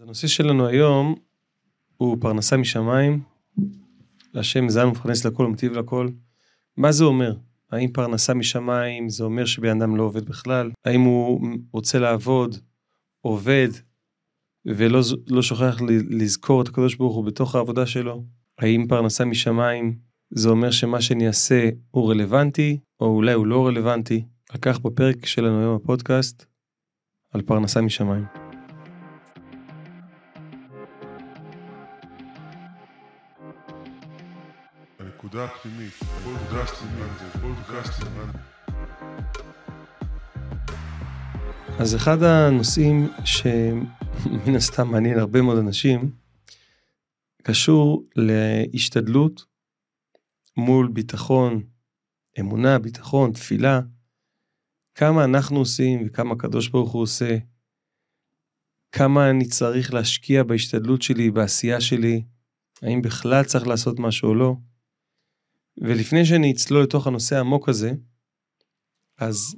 אז הנושא שלנו היום הוא פרנסה משמיים. השם זן ומפרנס לכל ומטיב לכל. מה זה אומר? האם פרנסה משמיים זה אומר שבן אדם לא עובד בכלל? האם הוא רוצה לעבוד, עובד, ולא לא שוכח לזכור את הקדוש ברוך הוא בתוך העבודה שלו? האם פרנסה משמיים זה אומר שמה שאני אעשה הוא רלוונטי, או אולי הוא לא רלוונטי? על כך בפרק שלנו היום בפודקאסט, על פרנסה משמיים. הנקודה הפנימית, פודקאסט פודקאסט אז אחד הנושאים שמן הסתם מעניין הרבה מאוד אנשים, קשור להשתדלות מול ביטחון, אמונה, ביטחון, תפילה, כמה אנחנו עושים וכמה הקדוש ברוך הוא עושה, כמה אני צריך להשקיע בהשתדלות שלי, בעשייה שלי, האם בכלל צריך לעשות משהו או לא. ולפני שאני אצלול לתוך הנושא העמוק הזה, אז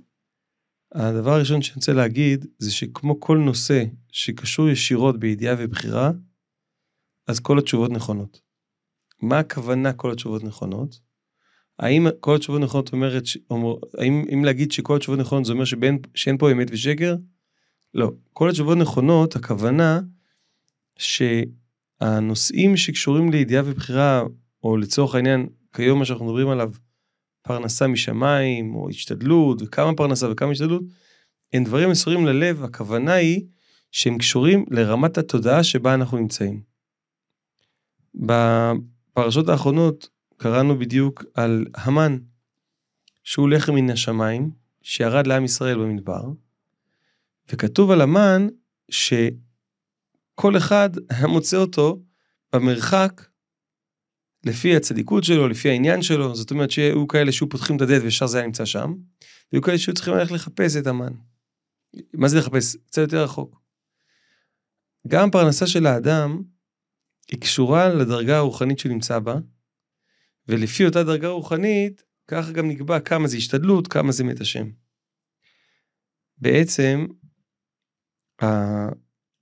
הדבר הראשון שאני רוצה להגיד זה שכמו כל נושא שקשור ישירות בידיעה ובחירה, אז כל התשובות נכונות. מה הכוונה כל התשובות נכונות? האם כל התשובות נכונות אומרת, אומר, האם אם להגיד שכל התשובות נכונות זה אומר שבין, שאין פה אמת ושקר? לא. כל התשובות נכונות, הכוונה שהנושאים שקשורים לידיעה ובחירה, או לצורך העניין, כיום מה שאנחנו מדברים עליו, פרנסה משמיים, או השתדלות, וכמה פרנסה וכמה השתדלות, הם דברים מסורים ללב, הכוונה היא שהם קשורים לרמת התודעה שבה אנחנו נמצאים. בפרשות האחרונות קראנו בדיוק על המן, שהוא לחם מן השמיים, שירד לעם ישראל במדבר, וכתוב על המן שכל אחד היה מוצא אותו במרחק לפי הצדיקות שלו, לפי העניין שלו, זאת אומרת שהיו כאלה שהיו פותחים את הדלת וישר זה היה נמצא שם, והיו כאלה שהיו צריכים ללכת לחפש את המן. מה זה לחפש? קצת יותר רחוק. גם פרנסה של האדם היא קשורה לדרגה הרוחנית שנמצא בה, ולפי אותה דרגה רוחנית, ככה גם נקבע כמה זה השתדלות, כמה זה מת השם. בעצם,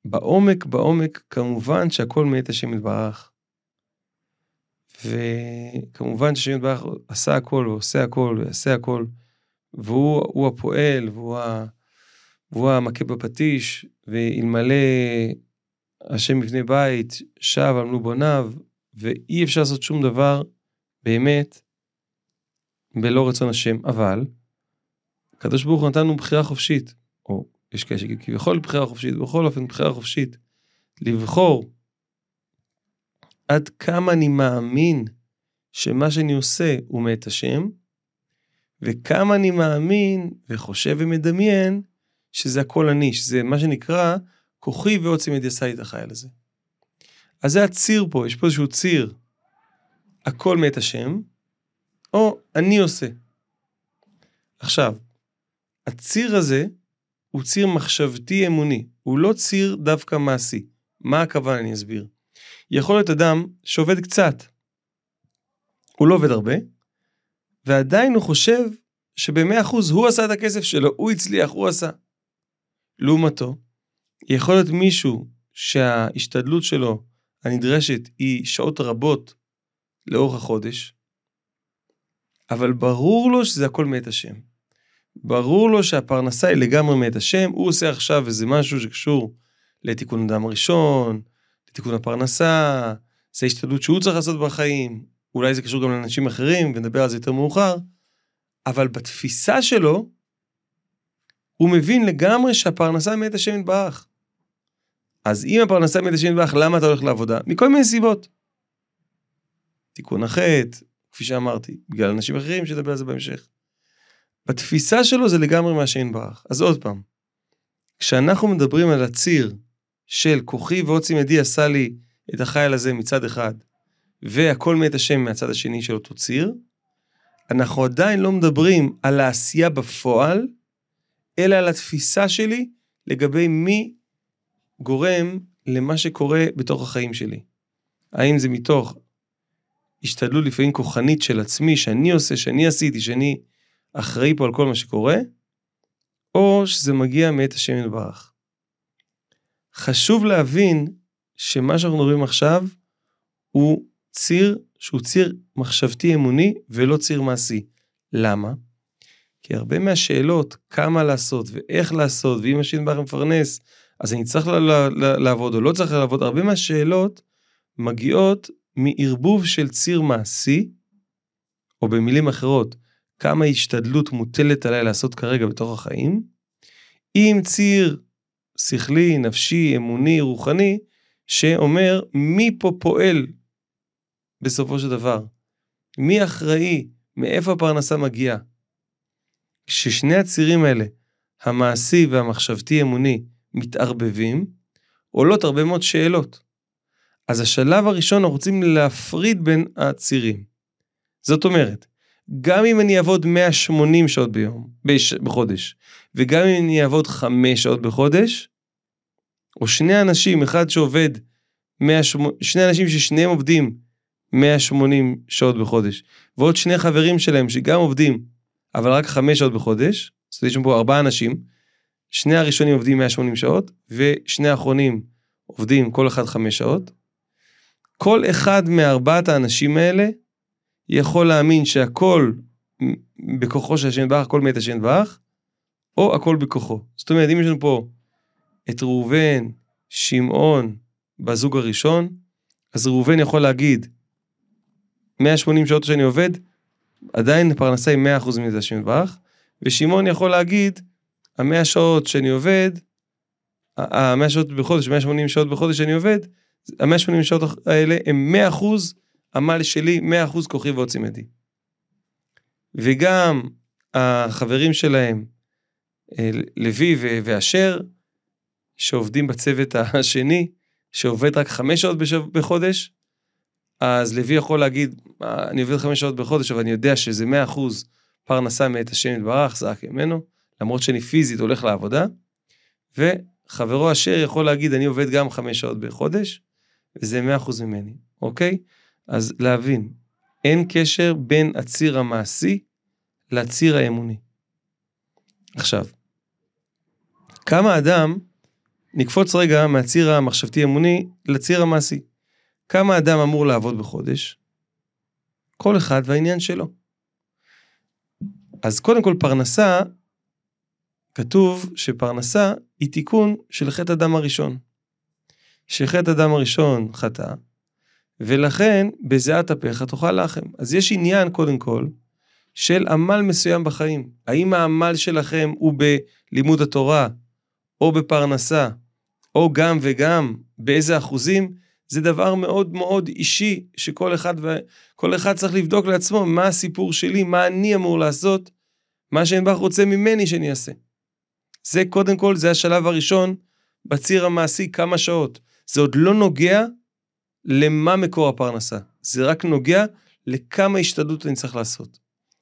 בעומק, בעומק, כמובן שהכל מת השם יתברך. וכמובן שהשם יתברך עשה הכל, ועושה הכל, ויעשה הכל, והוא הפועל, והוא, ה, והוא המכה בפטיש, ואלמלא השם מבנה בית, שב עמלו בוניו, ואי אפשר לעשות שום דבר באמת בלא רצון השם, אבל הקדוש ברוך הוא נתן לנו בחירה חופשית, או יש כאלה שכביכול כביכול בחירה חופשית, בכל אופן בחירה חופשית, לבחור עד כמה אני מאמין שמה שאני עושה הוא מאת השם, וכמה אני מאמין וחושב ומדמיין שזה הכל אני, שזה מה שנקרא כוחי ועוצם ידי עשה החייל הזה. אז זה הציר פה, יש פה איזשהו ציר. הכל מאת השם, או אני עושה. עכשיו, הציר הזה הוא ציר מחשבתי אמוני, הוא לא ציר דווקא מעשי. מה הכוונה אני אסביר. יכול להיות אדם שעובד קצת, הוא לא עובד הרבה, ועדיין הוא חושב שבמאה אחוז הוא עשה את הכסף שלו, הוא הצליח, הוא עשה. לעומתו, יכול להיות מישהו שההשתדלות שלו הנדרשת היא שעות רבות לאורך החודש, אבל ברור לו שזה הכל מאת השם. ברור לו שהפרנסה היא לגמרי מאת השם, הוא עושה עכשיו איזה משהו שקשור לתיקון אדם ראשון, לתיקון הפרנסה, זה השתדלות שהוא צריך לעשות בחיים, אולי זה קשור גם לאנשים אחרים, ונדבר על זה יותר מאוחר, אבל בתפיסה שלו, הוא מבין לגמרי שהפרנסה מאת השם יתברך. אז אם הפרנסה מאת השם יתברך, למה אתה הולך לעבודה? מכל מיני סיבות. תיקון החטא, כפי שאמרתי, בגלל אנשים אחרים שדבר על זה בהמשך. בתפיסה שלו זה לגמרי מה שאין ברח. אז עוד פעם, כשאנחנו מדברים על הציר של כוחי ועוצם ידי עשה לי את החייל הזה מצד אחד, והכל מת השם מהצד השני של אותו ציר, אנחנו עדיין לא מדברים על העשייה בפועל, אלא על התפיסה שלי לגבי מי גורם למה שקורה בתוך החיים שלי. האם זה מתוך השתדלות לפעמים כוחנית של עצמי, שאני עושה, שאני עשיתי, שאני אחראי פה על כל מה שקורה, או שזה מגיע מאת השם יתברך. חשוב להבין שמה שאנחנו מדברים עכשיו הוא ציר שהוא ציר מחשבתי אמוני ולא ציר מעשי. למה? כי הרבה מהשאלות כמה לעשות ואיך לעשות ואם השם ברוך מפרנס אז אני צריך לעבוד או לא צריך לעבוד הרבה מהשאלות מגיעות מערבוב של ציר מעשי או במילים אחרות כמה השתדלות מוטלת עליי לעשות כרגע בתוך החיים עם ציר שכלי נפשי אמוני רוחני שאומר מי פה פועל בסופו של דבר מי אחראי מאיפה הפרנסה מגיעה כששני הצירים האלה, המעשי והמחשבתי-אמוני, מתערבבים, עולות הרבה מאוד שאלות. אז השלב הראשון, אנחנו רוצים להפריד בין הצירים. זאת אומרת, גם אם אני אעבוד 180 שעות ביום, בחודש, וגם אם אני אעבוד 5 שעות בחודש, או שני אנשים, אחד שעובד 180, שני אנשים ששניהם עובדים 180 שעות בחודש, ועוד שני חברים שלהם שגם עובדים אבל רק חמש שעות בחודש, זאת אומרת, יש פה ארבעה אנשים, שני הראשונים עובדים 180 שעות, ושני האחרונים עובדים כל אחד חמש שעות. כל אחד מארבעת האנשים האלה יכול להאמין שהכל בכוחו של השם יתברך, הכל מת השם יתברך, או הכל בכוחו. זאת אומרת, אם יש לנו פה את ראובן, שמעון, בזוג הראשון, אז ראובן יכול להגיד, 180 שעות שאני עובד, עדיין הפרנסה היא 100% מזה השם יתברך, ושמעון יכול להגיד, המאה שעות שאני עובד, המאה שעות בחודש, 180 שעות בחודש שאני עובד, המאה 180 שעות האלה הם 100% עמל שלי, 100% כוחי ועוצם ידי. וגם החברים שלהם, אה, לוי ואשר, שעובדים בצוות השני, שעובד רק 5 שעות בחודש, אז לוי יכול להגיד, אני עובד חמש שעות בחודש, אבל אני יודע שזה מאה אחוז פרנסה מאת השם יתברך, זעק ממנו, למרות שאני פיזית הולך לעבודה, וחברו אשר יכול להגיד, אני עובד גם חמש שעות בחודש, וזה מאה אחוז ממני, אוקיי? אז להבין, אין קשר בין הציר המעשי לציר האמוני. עכשיו, כמה אדם, נקפוץ רגע מהציר המחשבתי-אמוני לציר המעשי. כמה אדם אמור לעבוד בחודש? כל אחד והעניין שלו. אז קודם כל פרנסה, כתוב שפרנסה היא תיקון של חטא אדם הראשון. שחטא אדם הראשון חטא, ולכן בזיעת אפיך תאכל לחם. אז יש עניין קודם כל של עמל מסוים בחיים. האם העמל שלכם הוא בלימוד התורה, או בפרנסה, או גם וגם, באיזה אחוזים? זה דבר מאוד מאוד אישי, שכל אחד, כל אחד צריך לבדוק לעצמו מה הסיפור שלי, מה אני אמור לעשות, מה שאין רוצה ממני שאני אעשה. זה קודם כל, זה השלב הראשון בציר המעשי, כמה שעות. זה עוד לא נוגע למה מקור הפרנסה, זה רק נוגע לכמה השתדלות אני צריך לעשות.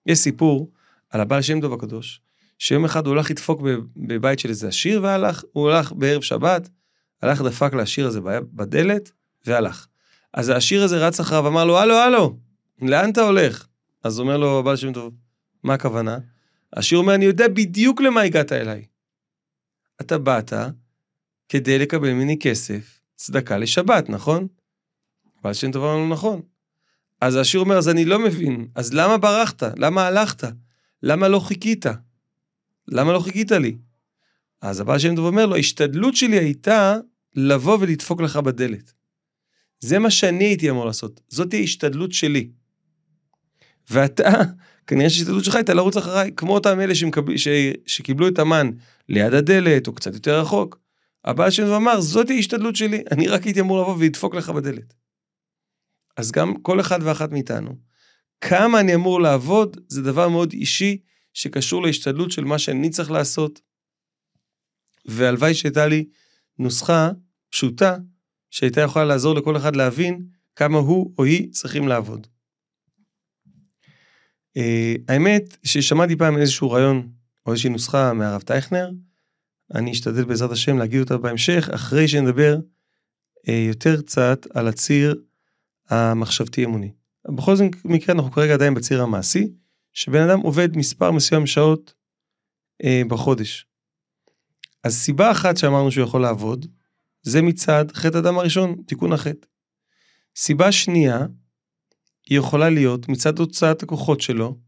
יש סיפור על הבעל שם טוב הקדוש, שיום אחד הוא הולך לדפוק בבית של איזה עשיר והלך, הוא הלך בערב שבת, הלך דפק לעשיר הזה בדלת, והלך. אז העשיר הזה רץ אחריו, אמר לו, הלו, הלו, לאן אתה הולך? אז אומר לו הבעל שם טוב, מה הכוונה? העשיר אומר, אני יודע בדיוק למה הגעת אליי. אתה באת כדי לקבל ממני כסף, צדקה לשבת, נכון? בעל שם טוב אמר לו, נכון. אז העשיר אומר, אז אני לא מבין, אז למה ברחת? למה הלכת? למה לא חיכית? למה לא חיכית לי? אז הבעל שם טוב אומר לו, ההשתדלות שלי הייתה לבוא ולדפוק לך בדלת. זה מה שאני הייתי אמור לעשות, זאת ההשתדלות שלי. ואתה, כנראה שההשתדלות שלך הייתה לרוץ אחריי, כמו אותם אלה שמקב... ש... שקיבלו את המן ליד הדלת, או קצת יותר רחוק. הבעל שלנו אמר, זאת ההשתדלות שלי, אני רק הייתי אמור לבוא ולדפוק לך בדלת. אז גם כל אחד ואחת מאיתנו, כמה אני אמור לעבוד, זה דבר מאוד אישי, שקשור להשתדלות של מה שאני צריך לעשות. והלוואי שהייתה לי נוסחה פשוטה, שהייתה יכולה לעזור לכל אחד להבין כמה הוא או היא צריכים לעבוד. Uh, האמת ששמעתי פעם איזשהו רעיון או איזושהי נוסחה מהרב טייכנר, אני אשתדל בעזרת השם להגיד אותה בהמשך, אחרי שנדבר uh, יותר קצת על הציר המחשבתי אמוני. בכל מקרה אנחנו כרגע עדיין בציר המעשי, שבן אדם עובד מספר מסוים שעות uh, בחודש. אז סיבה אחת שאמרנו שהוא יכול לעבוד, זה מצד חטא אדם הראשון, תיקון החטא. סיבה שנייה, היא יכולה להיות מצד הוצאת הכוחות שלו,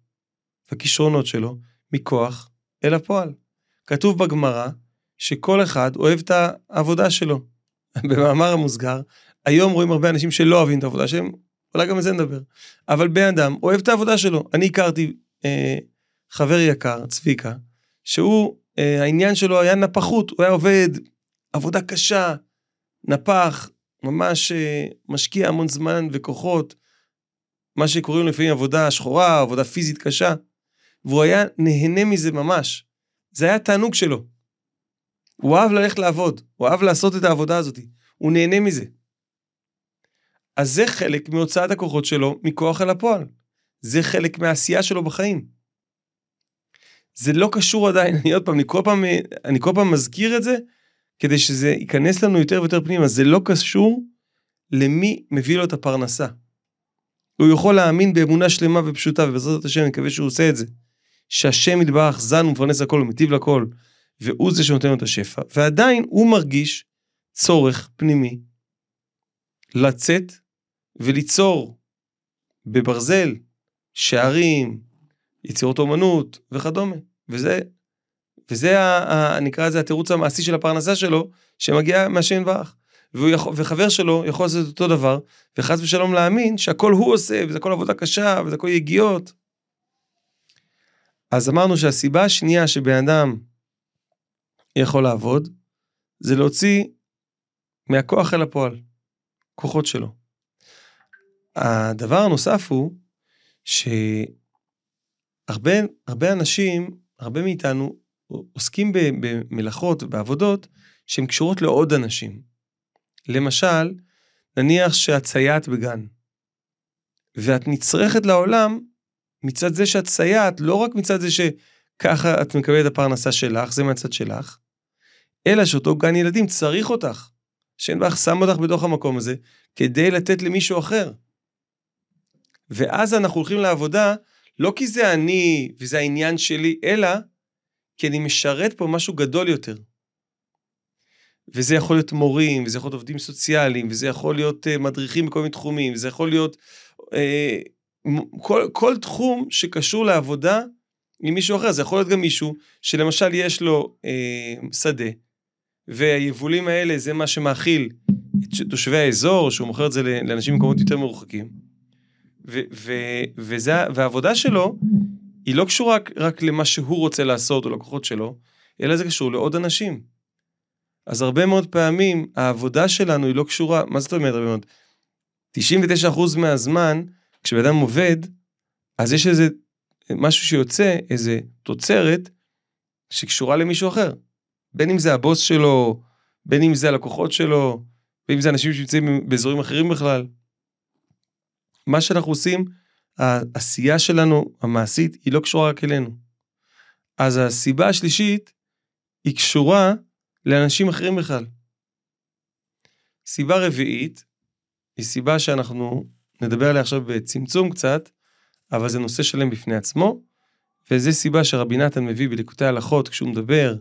הכישרונות שלו, מכוח אל הפועל. כתוב בגמרא שכל אחד אוהב את העבודה שלו. במאמר המוסגר, היום רואים הרבה אנשים שלא אוהבים את העבודה שלהם, אולי גם על זה נדבר. אבל בן אדם אוהב את העבודה שלו. אני הכרתי אה, חבר יקר, צביקה, שהוא, אה, העניין שלו היה נפחות, הוא היה עובד עבודה קשה, נפח, ממש אה, משקיע המון זמן וכוחות, מה שקוראים לפעמים עבודה שחורה, עבודה פיזית קשה, והוא היה נהנה מזה ממש. זה היה תענוג שלו. הוא אהב ללכת לעבוד, הוא אהב לעשות את העבודה הזאת, הוא נהנה מזה. אז זה חלק מהוצאת הכוחות שלו מכוח אל הפועל. זה חלק מהעשייה שלו בחיים. זה לא קשור עדיין, אני עוד פעם, אני כל פעם, אני כל פעם מזכיר את זה, כדי שזה ייכנס לנו יותר ויותר פנימה, זה לא קשור למי מביא לו את הפרנסה. הוא יכול להאמין באמונה שלמה ופשוטה, ובעזרת השם אני מקווה שהוא עושה את זה, שהשם יתברך זן ומפרנס הכל ומטיב לכל, והוא זה שנותן לו את השפע, ועדיין הוא מרגיש צורך פנימי לצאת וליצור בברזל שערים, יצירות אומנות וכדומה. וזה, וזה ה, ה, נקרא לזה התירוץ המעשי של הפרנסה שלו, שמגיע מהשם יתברך. יכול, וחבר שלו יכול לעשות אותו דבר, וחס ושלום להאמין שהכל הוא עושה, וזה הכל עבודה קשה, וזה הכל יגיעות. אז אמרנו שהסיבה השנייה שבן אדם יכול לעבוד, זה להוציא מהכוח אל הפועל, כוחות שלו. הדבר הנוסף הוא שהרבה הרבה אנשים, הרבה מאיתנו, עוסקים במלאכות ובעבודות שהן קשורות לעוד אנשים. למשל, נניח שאת סייעת בגן, ואת נצרכת לעולם מצד זה שאת סייעת, לא רק מצד זה שככה את מקבלת הפרנסה שלך, זה מהצד שלך, אלא שאותו גן ילדים צריך אותך. שאין בך שם אותך בתוך המקום הזה, כדי לתת למישהו אחר. ואז אנחנו הולכים לעבודה, לא כי זה אני וזה העניין שלי, אלא כי אני משרת פה משהו גדול יותר. וזה יכול להיות מורים, וזה יכול להיות עובדים סוציאליים, וזה יכול להיות uh, מדריכים בכל מיני תחומים, וזה יכול להיות uh, כל, כל תחום שקשור לעבודה עם מישהו אחר. זה יכול להיות גם מישהו שלמשל יש לו uh, שדה, והיבולים האלה זה מה שמאכיל את תושבי האזור, שהוא מוכר את זה לאנשים במקומות יותר מרוחקים. ו- ו- וזה, והעבודה שלו היא לא קשורה רק, רק למה שהוא רוצה לעשות או לקוחות שלו, אלא זה קשור לעוד אנשים. אז הרבה מאוד פעמים העבודה שלנו היא לא קשורה, מה זאת אומרת הרבה מאוד? 99% מהזמן, כשבן אדם עובד, אז יש איזה משהו שיוצא, איזה תוצרת, שקשורה למישהו אחר. בין אם זה הבוס שלו, בין אם זה הלקוחות שלו, בין אם זה אנשים שנמצאים באזורים אחרים בכלל. מה שאנחנו עושים, העשייה שלנו המעשית היא לא קשורה רק אלינו. אז הסיבה השלישית היא קשורה לאנשים אחרים בכלל. סיבה רביעית היא סיבה שאנחנו נדבר עליה עכשיו בצמצום קצת, אבל זה נושא שלם בפני עצמו, וזו סיבה שרבי נתן מביא בליקוטי הלכות כשהוא מדבר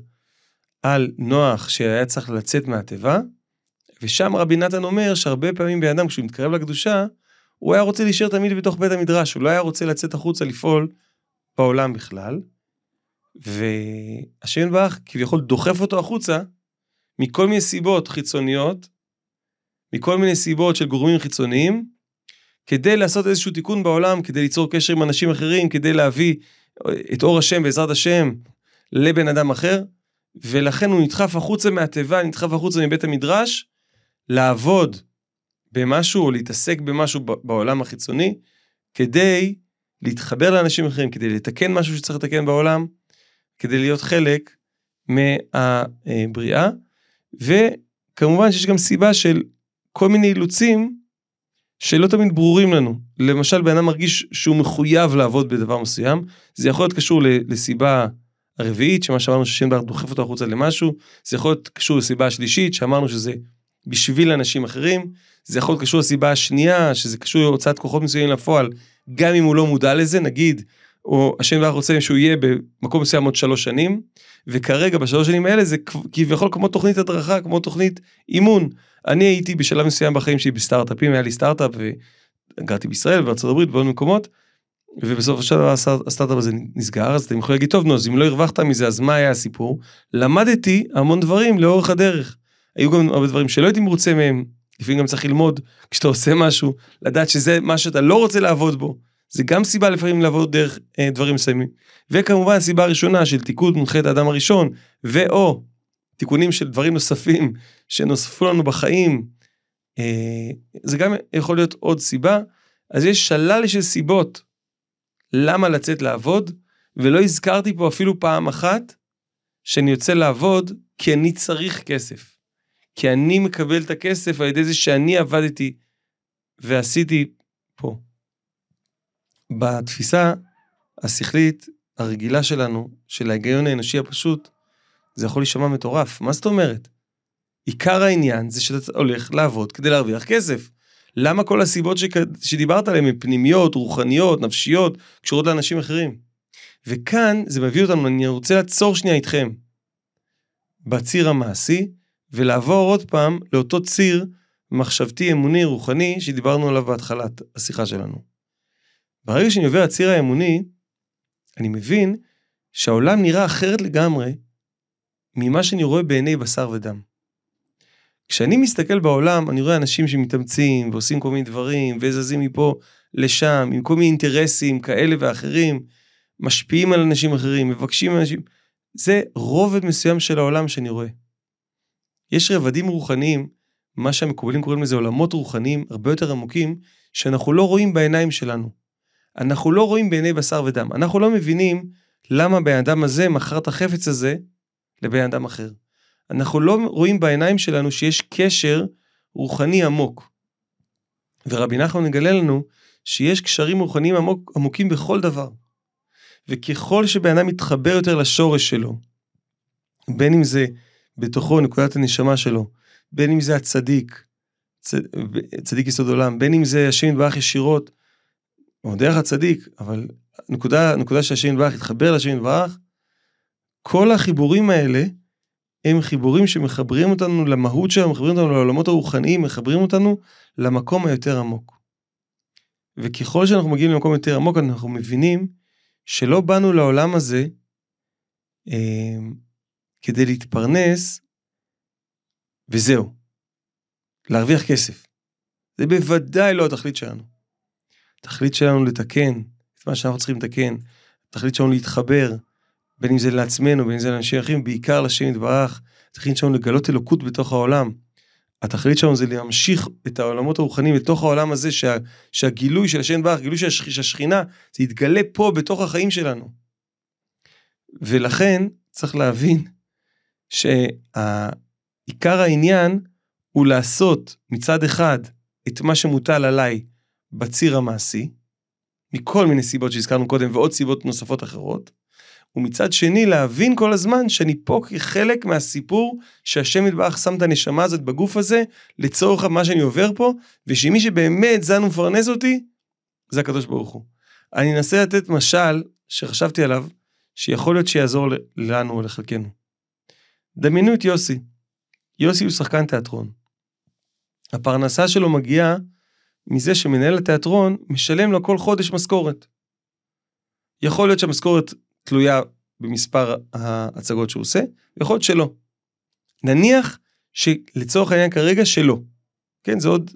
על נוח שהיה צריך לצאת מהתיבה, ושם רבי נתן אומר שהרבה פעמים בן אדם כשהוא מתקרב לקדושה, הוא היה רוצה להישאר תמיד בתוך בית המדרש, הוא לא היה רוצה לצאת החוצה לפעול בעולם בכלל. והשם יתברך כביכול דוחף אותו החוצה מכל מיני סיבות חיצוניות, מכל מיני סיבות של גורמים חיצוניים, כדי לעשות איזשהו תיקון בעולם, כדי ליצור קשר עם אנשים אחרים, כדי להביא את אור השם בעזרת השם לבן אדם אחר. ולכן הוא נדחף החוצה מהתיבה, נדחף החוצה מבית המדרש, לעבוד במשהו או להתעסק במשהו בעולם החיצוני, כדי להתחבר לאנשים אחרים, כדי לתקן משהו שצריך לתקן בעולם, כדי להיות חלק מהבריאה. וכמובן שיש גם סיבה של כל מיני אילוצים שלא תמיד ברורים לנו. למשל, בן אדם מרגיש שהוא מחויב לעבוד בדבר מסוים, זה יכול להיות קשור לסיבה הרביעית, שמה שאמרנו ששם דבר דוחף אותו החוצה למשהו, זה יכול להיות קשור לסיבה השלישית, שאמרנו שזה בשביל אנשים אחרים, זה יכול להיות קשור לסיבה השנייה, שזה קשור להוצאת כוחות מסוימים לפועל, גם אם הוא לא מודע לזה, נגיד, או השם יתברך רוצה שהוא יהיה במקום מסוים עוד שלוש שנים, וכרגע בשלוש שנים האלה זה כביכול כמו תוכנית הדרכה, כמו תוכנית אימון. אני הייתי בשלב מסוים בחיים שלי בסטארט-אפים, היה לי סטארט-אפ וגרתי בישראל ובארצות הברית ובעוד מקומות, ובסוף השלב הסטארט-אפ הזה נסגר, אז אתם יכולים להגיד, טוב נו, אז אם לא הרווחת מזה, אז מה היה הסיפור? למדתי המון דברים לאורך הדרך. היו גם הרבה דברים שלא הייתי מרוצה מהם, לפעמים גם צריך ללמוד, כשאתה עושה משהו, לדעת שזה מה שאתה לא רוצה לעבוד בו. זה גם סיבה לפעמים לעבוד דרך אה, דברים מסוימים. וכמובן הסיבה הראשונה של תיקון מונחת האדם הראשון, ואו תיקונים של דברים נוספים שנוספו לנו בחיים, אה, זה גם יכול להיות עוד סיבה. אז יש שלל של סיבות למה לצאת לעבוד, ולא הזכרתי פה אפילו פעם אחת שאני יוצא לעבוד כי אני צריך כסף. כי אני מקבל את הכסף על ידי זה שאני עבדתי ועשיתי פה. בתפיסה השכלית הרגילה שלנו, של ההיגיון האנושי הפשוט, זה יכול להישמע מטורף. מה זאת אומרת? עיקר העניין זה שאתה הולך לעבוד כדי להרוויח כסף. למה כל הסיבות ש... שדיברת עליהן הן פנימיות, רוחניות, נפשיות, קשורות לאנשים אחרים? וכאן זה מביא אותנו, אני רוצה לעצור שנייה איתכם בציר המעשי, ולעבור עוד פעם לאותו ציר מחשבתי, אמוני, רוחני, שדיברנו עליו בהתחלת השיחה שלנו. ברגע שאני עובר לציר האמוני, אני מבין שהעולם נראה אחרת לגמרי ממה שאני רואה בעיני בשר ודם. כשאני מסתכל בעולם, אני רואה אנשים שמתאמצים ועושים כל מיני דברים וזזים מפה לשם עם כל מיני אינטרסים כאלה ואחרים, משפיעים על אנשים אחרים, מבקשים אנשים. זה רובד מסוים של העולם שאני רואה. יש רבדים רוחניים, מה שהמקובלים קוראים לזה עולמות רוחניים הרבה יותר עמוקים, שאנחנו לא רואים בעיניים שלנו. אנחנו לא רואים בעיני בשר ודם. אנחנו לא מבינים למה בן אדם הזה מכר את החפץ הזה לבן אדם אחר. אנחנו לא רואים בעיניים שלנו שיש קשר רוחני עמוק. ורבי נחמן מגלה לנו שיש קשרים רוחניים עמוק, עמוקים בכל דבר. וככל שבן אדם מתחבר יותר לשורש שלו, בין אם זה בתוכו נקודת הנשמה שלו, בין אם זה הצדיק, צד, צדיק יסוד עולם, בין אם זה השם יתברך ישירות, או דרך הצדיק, אבל נקודה, נקודה שהשם יתברך יתחבר לשם יתברך, כל החיבורים האלה הם חיבורים שמחברים אותנו למהות שלנו, מחברים אותנו לעולמות הרוחניים, מחברים אותנו למקום היותר עמוק. וככל שאנחנו מגיעים למקום יותר עמוק, אנחנו מבינים שלא באנו לעולם הזה אה, כדי להתפרנס, וזהו. להרוויח כסף. זה בוודאי לא התכלית שלנו. התכלית שלנו לתקן את מה שאנחנו צריכים לתקן. התכלית שלנו להתחבר, בין אם זה לעצמנו, בין אם זה לאנשים אחרים, בעיקר לשם יתברך. התכלית שלנו לגלות אלוקות בתוך העולם. התכלית שלנו זה להמשיך את העולמות הרוחניים לתוך העולם הזה, שה, שהגילוי של השם יתברך, גילוי של השכינה, זה יתגלה פה בתוך החיים שלנו. ולכן צריך להבין שעיקר העניין הוא לעשות מצד אחד את מה שמוטל עליי בציר המעשי, מכל מיני סיבות שהזכרנו קודם ועוד סיבות נוספות אחרות, ומצד שני להבין כל הזמן שאני פה כחלק מהסיפור שהשם יתברך שם את הנשמה הזאת בגוף הזה לצורך מה שאני עובר פה, ושמי שבאמת זן ומפרנס אותי, זה הקדוש ברוך הוא. אני אנסה לתת משל שחשבתי עליו, שיכול להיות שיעזור לנו או לחלקנו. דמיינו את יוסי. יוסי הוא שחקן תיאטרון. הפרנסה שלו מגיעה מזה שמנהל התיאטרון משלם לו כל חודש משכורת. יכול להיות שהמשכורת תלויה במספר ההצגות שהוא עושה, יכול להיות שלא. נניח שלצורך העניין כרגע שלא. כן, זה עוד,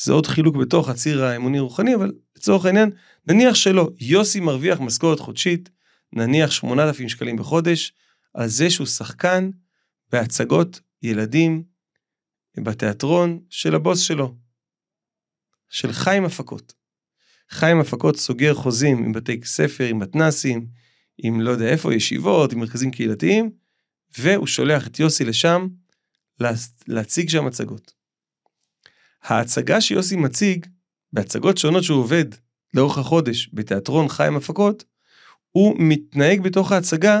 זה עוד חילוק בתוך הציר האמוני-רוחני, אבל לצורך העניין, נניח שלא. יוסי מרוויח משכורת חודשית, נניח 8,000 שקלים בחודש, על זה שהוא שחקן בהצגות ילדים בתיאטרון של הבוס שלו, של חיים הפקות. חיים הפקות סוגר חוזים עם בתי ספר, עם מתנסים, עם לא יודע איפה, ישיבות, עם מרכזים קהילתיים, והוא שולח את יוסי לשם להציג שם הצגות. ההצגה שיוסי מציג, בהצגות שונות שהוא עובד לאורך החודש בתיאטרון חיים הפקות, הוא מתנהג בתוך ההצגה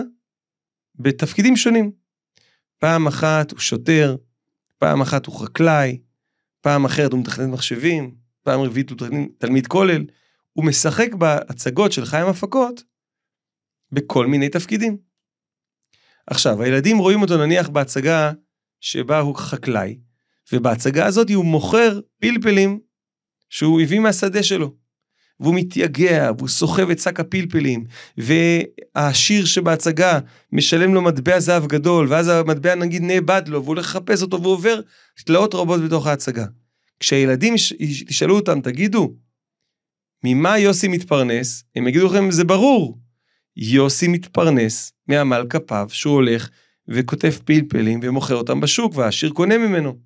בתפקידים שונים. פעם אחת הוא שוטר, פעם אחת הוא חקלאי, פעם אחרת הוא מתכנת מחשבים, פעם רביעית הוא תלמיד כולל. הוא משחק בהצגות של חיים הפקות בכל מיני תפקידים. עכשיו, הילדים רואים אותו נניח בהצגה שבה הוא חקלאי, ובהצגה הזאת הוא מוכר פלפלים שהוא הביא מהשדה שלו. והוא מתייגע, והוא סוחב את שק הפלפלים, והעשיר שבהצגה משלם לו מטבע זהב גדול, ואז המטבע נגיד נאבד לו, והוא הולך לחפש אותו, והוא עובר תלאות רבות בתוך ההצגה. כשהילדים ישאלו אותם, תגידו, ממה יוסי מתפרנס? הם יגידו לכם, זה ברור. יוסי מתפרנס מעמל כפיו שהוא הולך וכותב פלפלים ומוכר אותם בשוק, והעשיר קונה ממנו.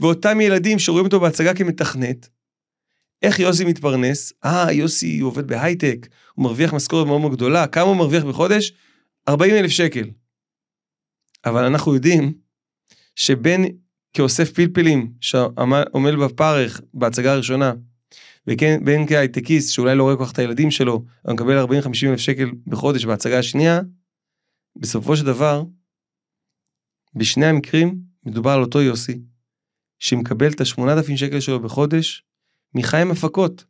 ואותם ילדים שרואים אותו בהצגה כמתכנת, איך יוסי מתפרנס? אה, יוסי הוא עובד בהייטק, הוא מרוויח משכורת מאוד מאוד גדולה, כמה הוא מרוויח בחודש? 40 אלף שקל. אבל אנחנו יודעים שבין כאוסף פלפלים שעומד בפרך בהצגה הראשונה, ובין כהייטקיסט שאולי לא רואה כל כך את הילדים שלו, אבל מקבל 40-50 אלף שקל בחודש בהצגה השנייה, בסופו של דבר, בשני המקרים מדובר על אותו יוסי, שמקבל את ה-8,000 שקל שלו בחודש מחיים הפקות,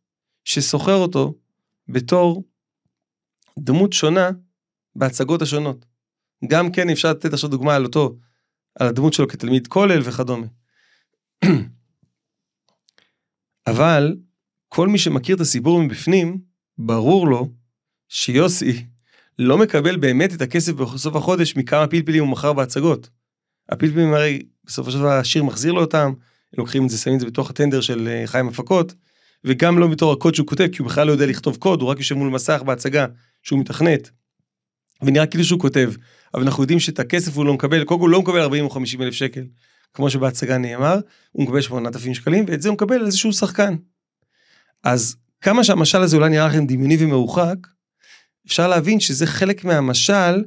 שסוחר אותו בתור דמות שונה בהצגות השונות. גם כן אפשר לתת עכשיו דוגמה על אותו, על הדמות שלו כתלמיד כולל וכדומה. אבל כל מי שמכיר את הסיפור מבפנים, ברור לו שיוסי לא מקבל באמת את הכסף בסוף החודש מכמה פלפלים הוא מכר בהצגות. הפלפלים הרי בסופו של דבר השיר מחזיר לו אותם, לוקחים את זה, שמים את זה בתוך הטנדר של אה, חיים הפקות, וגם לא בתור הקוד שהוא כותב, כי הוא בכלל לא יודע לכתוב קוד, הוא רק יושב מול מסך בהצגה שהוא מתכנת. ונראה כאילו שהוא כותב, אבל אנחנו יודעים שאת הכסף הוא לא מקבל, קודם כל הוא לא מקבל 40 או 50 אלף שקל, כמו שבהצגה נאמר, הוא מקבל 8,000 שקלים, ואת זה הוא מקבל איזשהו שחקן. אז כמה שהמשל הזה אולי נראה לכם דמיוני ומרוחק, אפשר להבין שזה חלק מהמשל,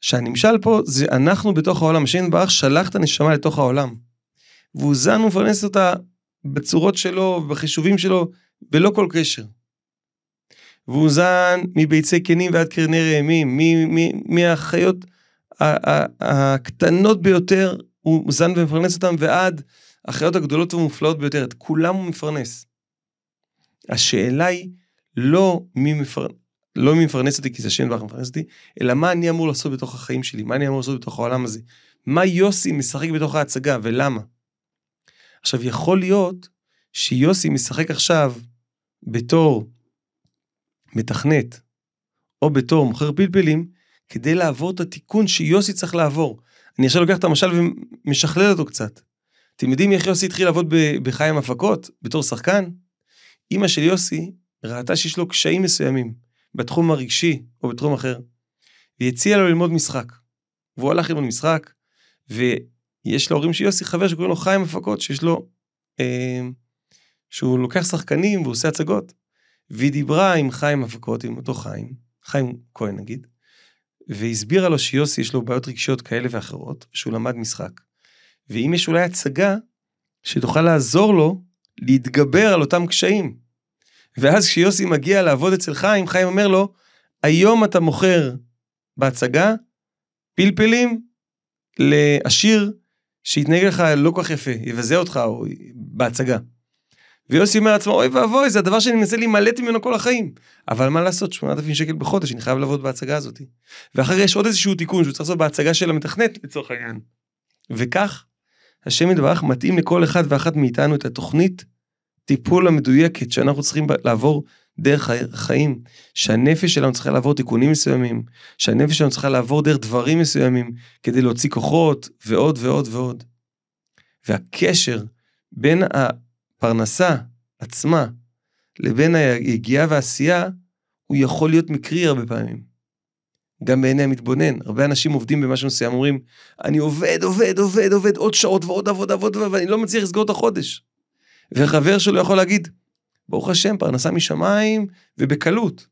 שהנמשל פה זה אנחנו בתוך העולם, השם יתברך שלח את הנשמה לתוך העולם. והוא זן ומפרנס אותה בצורות שלו ובחישובים שלו, בלא כל קשר. והוא זן מביצי קנים ועד קרני ראמים, מהחיות הקטנות ביותר, הוא זן ומפרנס אותם, ועד החיות הגדולות והמופלאות ביותר, את כולם הוא מפרנס. השאלה היא לא מי מפרנס, לא מי מפרנס אותי כי זה השם דבר מפרנס אותי, אלא מה אני אמור לעשות בתוך החיים שלי, מה אני אמור לעשות בתוך העולם הזה. מה יוסי משחק בתוך ההצגה ולמה. עכשיו יכול להיות שיוסי משחק עכשיו בתור מתכנת או בתור מוכר פלפלים כדי לעבור את התיקון שיוסי צריך לעבור. אני עכשיו לוקח את המשל ומשכלל אותו קצת. אתם יודעים איך יוסי התחיל לעבוד בחיים הפקות בתור שחקן? אימא של יוסי ראתה שיש לו קשיים מסוימים בתחום הרגשי או בתחום אחר, והיא הציעה לו ללמוד משחק. והוא הלך ללמוד משחק, ויש להורים של יוסי חבר שקוראים לו חיים הפקות, שיש לו, אה, שהוא לוקח שחקנים והוא עושה הצגות. והיא דיברה עם חיים הפקות, עם אותו חיים, חיים כהן נגיד, והסבירה לו שיוסי יש לו בעיות רגשיות כאלה ואחרות, שהוא למד משחק. ואם יש אולי הצגה שתוכל לעזור לו להתגבר על אותם קשיים. ואז כשיוסי מגיע לעבוד אצל חיים, חיים אומר לו, היום אתה מוכר בהצגה פלפלים לעשיר שיתנהג לך לא כל כך יפה, יבזה אותך או בהצגה. ויוסי אומר לעצמו, אוי ואבוי, זה הדבר שאני מנסה להימלט ממנו כל החיים. אבל מה לעשות, 8,000 שקל בחודש, אני חייב לעבוד בהצגה הזאת. ואחרי יש עוד איזשהו תיקון שהוא צריך לעשות בהצגה של המתכנת לצורך העניין. וכך, השם יתברך מתאים לכל אחד ואחת מאיתנו את התוכנית טיפול המדויקת שאנחנו צריכים לעבור דרך החיים, שהנפש שלנו צריכה לעבור תיקונים מסוימים, שהנפש שלנו צריכה לעבור דרך דברים מסוימים כדי להוציא כוחות ועוד ועוד ועוד. והקשר בין הפרנסה עצמה לבין היגיעה והעשייה הוא יכול להיות מקרי הרבה פעמים. גם בעיני המתבונן. הרבה אנשים עובדים במשהו מסוים, אומרים, אני עובד, עובד, עובד, עובד עוד שעות ועוד עבודה ועוד עבודה, ואני לא מצליח לסגור את החודש. וחבר שלו יכול להגיד, ברוך השם, פרנסה משמיים ובקלות.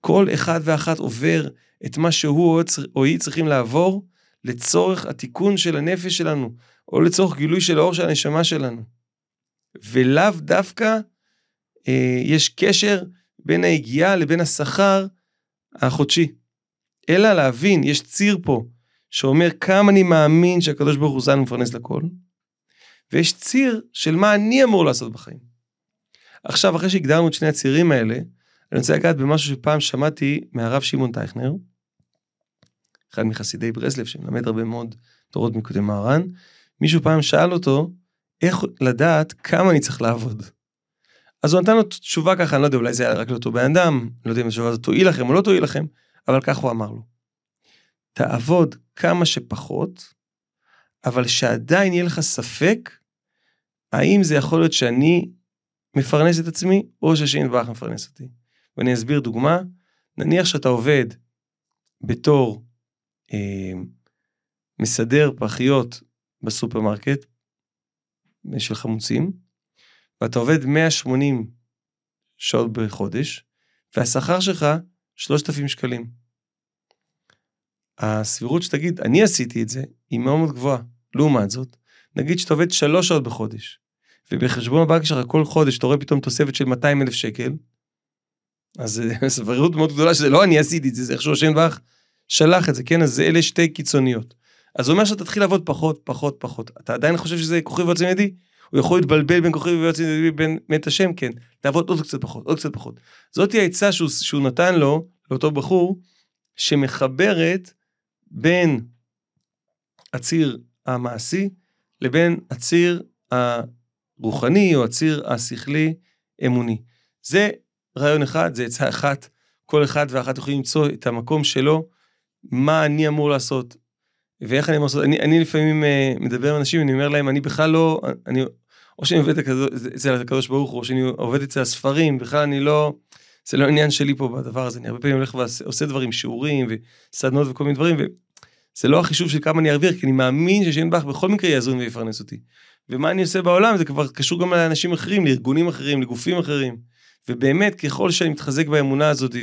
כל אחד ואחת עובר את מה שהוא או היא צריכים לעבור לצורך התיקון של הנפש שלנו, או לצורך גילוי של האור של הנשמה שלנו. ולאו דווקא אה, יש קשר בין היגיעה לבין השכר החודשי. אלא להבין, יש ציר פה שאומר כמה אני מאמין שהקדוש ברוך הוא זן ומפרנס לכל, ויש ציר של מה אני אמור לעשות בחיים. עכשיו, אחרי שהגדרנו את שני הצירים האלה, אני רוצה לגעת במשהו שפעם שמעתי מהרב שמעון טייכנר, אחד מחסידי ברסלב שמלמד הרבה מאוד תורות מקודם מהר"ן, מישהו פעם שאל אותו איך לדעת כמה אני צריך לעבוד. אז הוא נתן לו תשובה ככה, אני לא יודע, אולי זה היה רק לאותו בן אדם, לא יודע אם התשובה הזאת תועיל לכם או לא תועיל לכם, אבל כך הוא אמר לו. תעבוד כמה שפחות, אבל שעדיין יהיה לך ספק, האם זה יכול להיות שאני מפרנס את עצמי, או שהשם יתברך מפרנס אותי. ואני אסביר דוגמה, נניח שאתה עובד בתור אה, מסדר פחיות בסופרמרקט של חמוצים, ואתה עובד 180 שעות בחודש, והשכר שלך 3,000 שקלים. הסבירות שתגיד, אני עשיתי את זה, היא מאוד מאוד גבוהה. לעומת זאת, נגיד שאתה עובד 3 שעות בחודש, ובחשבון הבנק שלך כל חודש אתה רואה פתאום תוספת של 200 אלף שקל, אז סבירות מאוד גדולה שזה לא אני עשיתי את זה, זה איכשהו השם ברך שלח את זה, כן? אז אלה שתי קיצוניות. אז זה אומר שאתה תתחיל לעבוד פחות, פחות, פחות. אתה עדיין חושב שזה כוכי ויוצא ידי? הוא יכול להתבלבל בין כוכי ויוצא ידי בין מת השם, כן. תעבוד עוד קצת פחות, עוד קצת פחות. זאתי העצה שהוא, שהוא נתן לו, לאותו בחור, שמחברת בין הציר המעשי לבין הציר הרוחני או הציר השכלי אמוני. זה רעיון אחד, זה עצה אחת. כל אחד ואחת יכולים למצוא את המקום שלו, מה אני אמור לעשות, ואיך אני אמור לעשות. אני, אני לפעמים uh, מדבר עם אנשים, אני אומר להם, אני בכלל לא, אני, או שאני עובד אצל הקדוש ברוך הוא, או שאני עובד אצל הספרים, בכלל אני לא, זה לא עניין שלי פה בדבר הזה, אני הרבה פעמים הולך ועושה דברים, שיעורים וסדנות וכל מיני דברים, וזה לא החישוב של כמה אני ארוויח, כי אני מאמין ששם בך בכל מקרה יעזור ויפרנס אותי. ומה אני עושה בעולם זה כבר קשור גם לאנשים אחרים, לארגונים אחרים, לגופים אחרים. ובאמת, ככל שאני מתחזק באמונה הזאת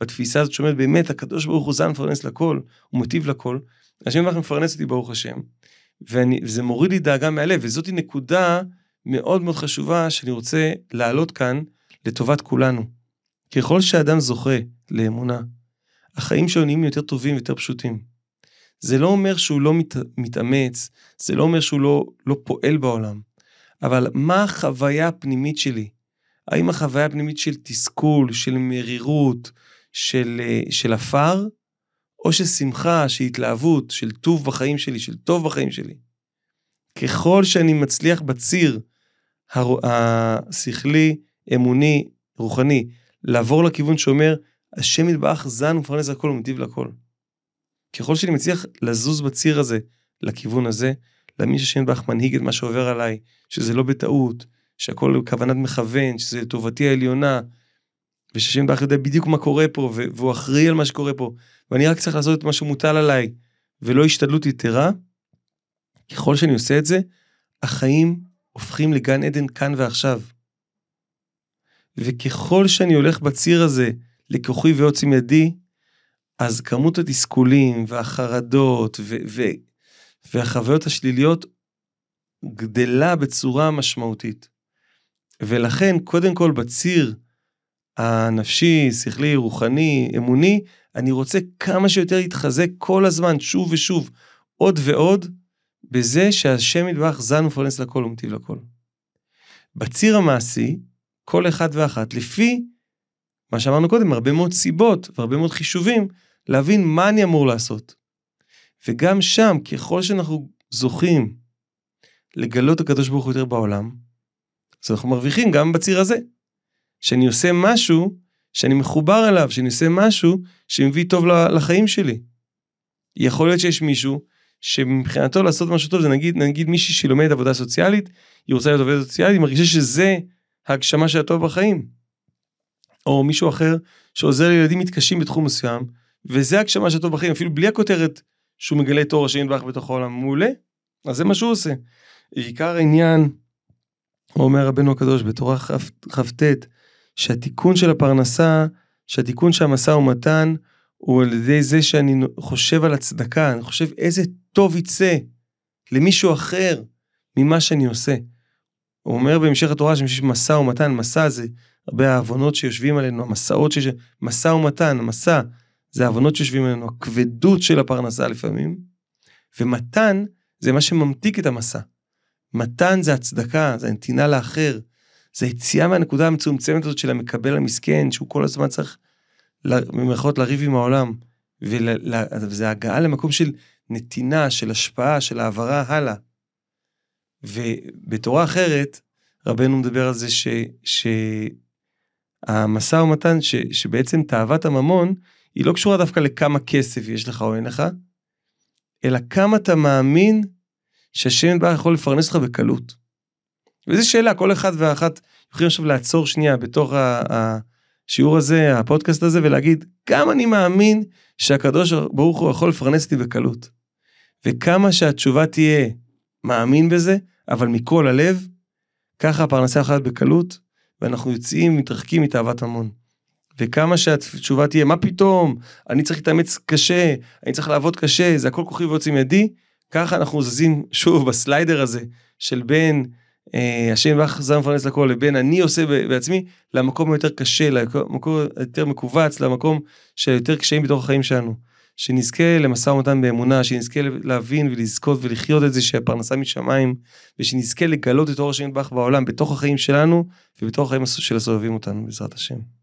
ובתפיסה הזאת שאומרת, באמת, הקדוש ברוך הוא זן מפרנס לכל, הוא מטיב לכל, השם יברך מפרנס אותי ברוך השם. ואני, וזה מוריד לי דאגה מהלב, וזאת נקודה מאוד מאוד חשובה שאני רוצה להעלות כאן לטובת כולנו. ככל שאדם זוכה לאמונה, החיים שלו נהיים יותר טובים ויותר פשוטים. זה לא אומר שהוא לא מת, מתאמץ, זה לא אומר שהוא לא, לא פועל בעולם, אבל מה החוויה הפנימית שלי? האם החוויה הפנימית של תסכול, של מרירות, של, אה, של עפר, או של שמחה, של התלהבות, של טוב בחיים שלי, של טוב בחיים שלי. ככל שאני מצליח בציר השכלי, אמוני, רוחני, לעבור לכיוון שאומר, השם יתברך זן ומפרנס הכל ומטיב לכל. ככל שאני מצליח לזוז בציר הזה, לכיוון הזה, להאמין שהשם יתברך מנהיג את מה שעובר עליי, שזה לא בטעות, שהכל כוונת מכוון, שזה לטובתי העליונה, ושהשם יתברך יודע בדיוק מה קורה פה, והוא אחראי על מה שקורה פה, ואני רק צריך לעשות את מה שמוטל עליי, ולא השתדלות יתרה, ככל שאני עושה את זה, החיים הופכים לגן עדן כאן ועכשיו. וככל שאני הולך בציר הזה לכוחי ועוצם ידי, אז כמות התסכולים והחרדות ו- ו- והחוויות השליליות גדלה בצורה משמעותית. ולכן, קודם כל בציר הנפשי, שכלי, רוחני, אמוני, אני רוצה כמה שיותר להתחזק כל הזמן, שוב ושוב, עוד ועוד, בזה שהשם יתברך זן ופרנס לכל ומטיב לכל. בציר המעשי, כל אחד ואחת, לפי מה שאמרנו קודם, הרבה מאוד סיבות והרבה מאוד חישובים, להבין מה אני אמור לעשות. וגם שם, ככל שאנחנו זוכים לגלות הקדוש ברוך הוא יותר בעולם, אז אנחנו מרוויחים גם בציר הזה. שאני עושה משהו שאני מחובר אליו, שאני עושה משהו שמביא טוב לחיים שלי. יכול להיות שיש מישהו שמבחינתו לעשות משהו טוב זה נגיד נגיד מישהי שלומדת עבודה סוציאלית, היא רוצה להיות עובדת סוציאלית, היא מרגישה שזה ההגשמה של הטוב בחיים. או מישהו אחר שעוזר לילדים מתקשים בתחום מסוים, וזה הגשמה של הטוב בחיים, אפילו בלי הכותרת שהוא מגלה תור השם יתברך בתוך העולם, מעולה, אז זה מה שהוא עושה. עיקר העניין, אומר רבנו הקדוש בתורה כ"ט, שהתיקון של הפרנסה, שהתיקון של המשא ומתן, הוא על ידי זה שאני חושב על הצדקה, אני חושב איזה טוב יצא למישהו אחר ממה שאני עושה. הוא אומר בהמשך התורה שיש משא ומתן, מסע זה הרבה העוונות שיושבים עלינו, המסעות שיש, משא ומתן, המסע זה העוונות שיושבים עלינו, הכבדות של הפרנסה לפעמים, ומתן זה מה שממתיק את המסע. מתן זה הצדקה, זה הנתינה לאחר, זה היציאה מהנקודה המצומצמת הזאת של המקבל המסכן, שהוא כל הזמן צריך, במירכאות, לריב עם העולם. וזה הגעה למקום של נתינה, של השפעה, של העברה הלאה. ובתורה אחרת, רבנו מדבר על זה. שהמשא ומתן. שבעצם תאוות הממון, היא לא קשורה דווקא לכמה כסף יש לך או אין לך, אלא כמה אתה מאמין שהשם יתברך יכול לפרנס אותך בקלות. וזו שאלה, כל אחד ואחת יכולים עכשיו לעצור שנייה בתוך השיעור הזה, הפודקאסט הזה, ולהגיד, כמה אני מאמין שהקדוש ברוך הוא יכול לפרנס אותי בקלות. וכמה שהתשובה תהיה, מאמין בזה, אבל מכל הלב, ככה הפרנסה יכולה להיות בקלות, ואנחנו יוצאים, מתרחקים מתאוות המון. וכמה שהתשובה תהיה, מה פתאום, אני צריך להתאמץ קשה, אני צריך לעבוד קשה, זה הכל כוחי ויוצאים ידי, ככה אנחנו זזים שוב בסליידר הזה של בין אה, השם יברך זר מפרנס לכל לבין אני עושה בעצמי למקום היותר קשה, למקום יותר מכווץ, למקום של יותר קשיים בתוך החיים שלנו. שנזכה למשא ומתן באמונה, שנזכה להבין ולזכות ולחיות את זה שהפרנסה משמיים, ושנזכה לגלות את אור השם יתברך בעולם, בתוך החיים שלנו ובתוך החיים של הסובבים אותנו בעזרת השם.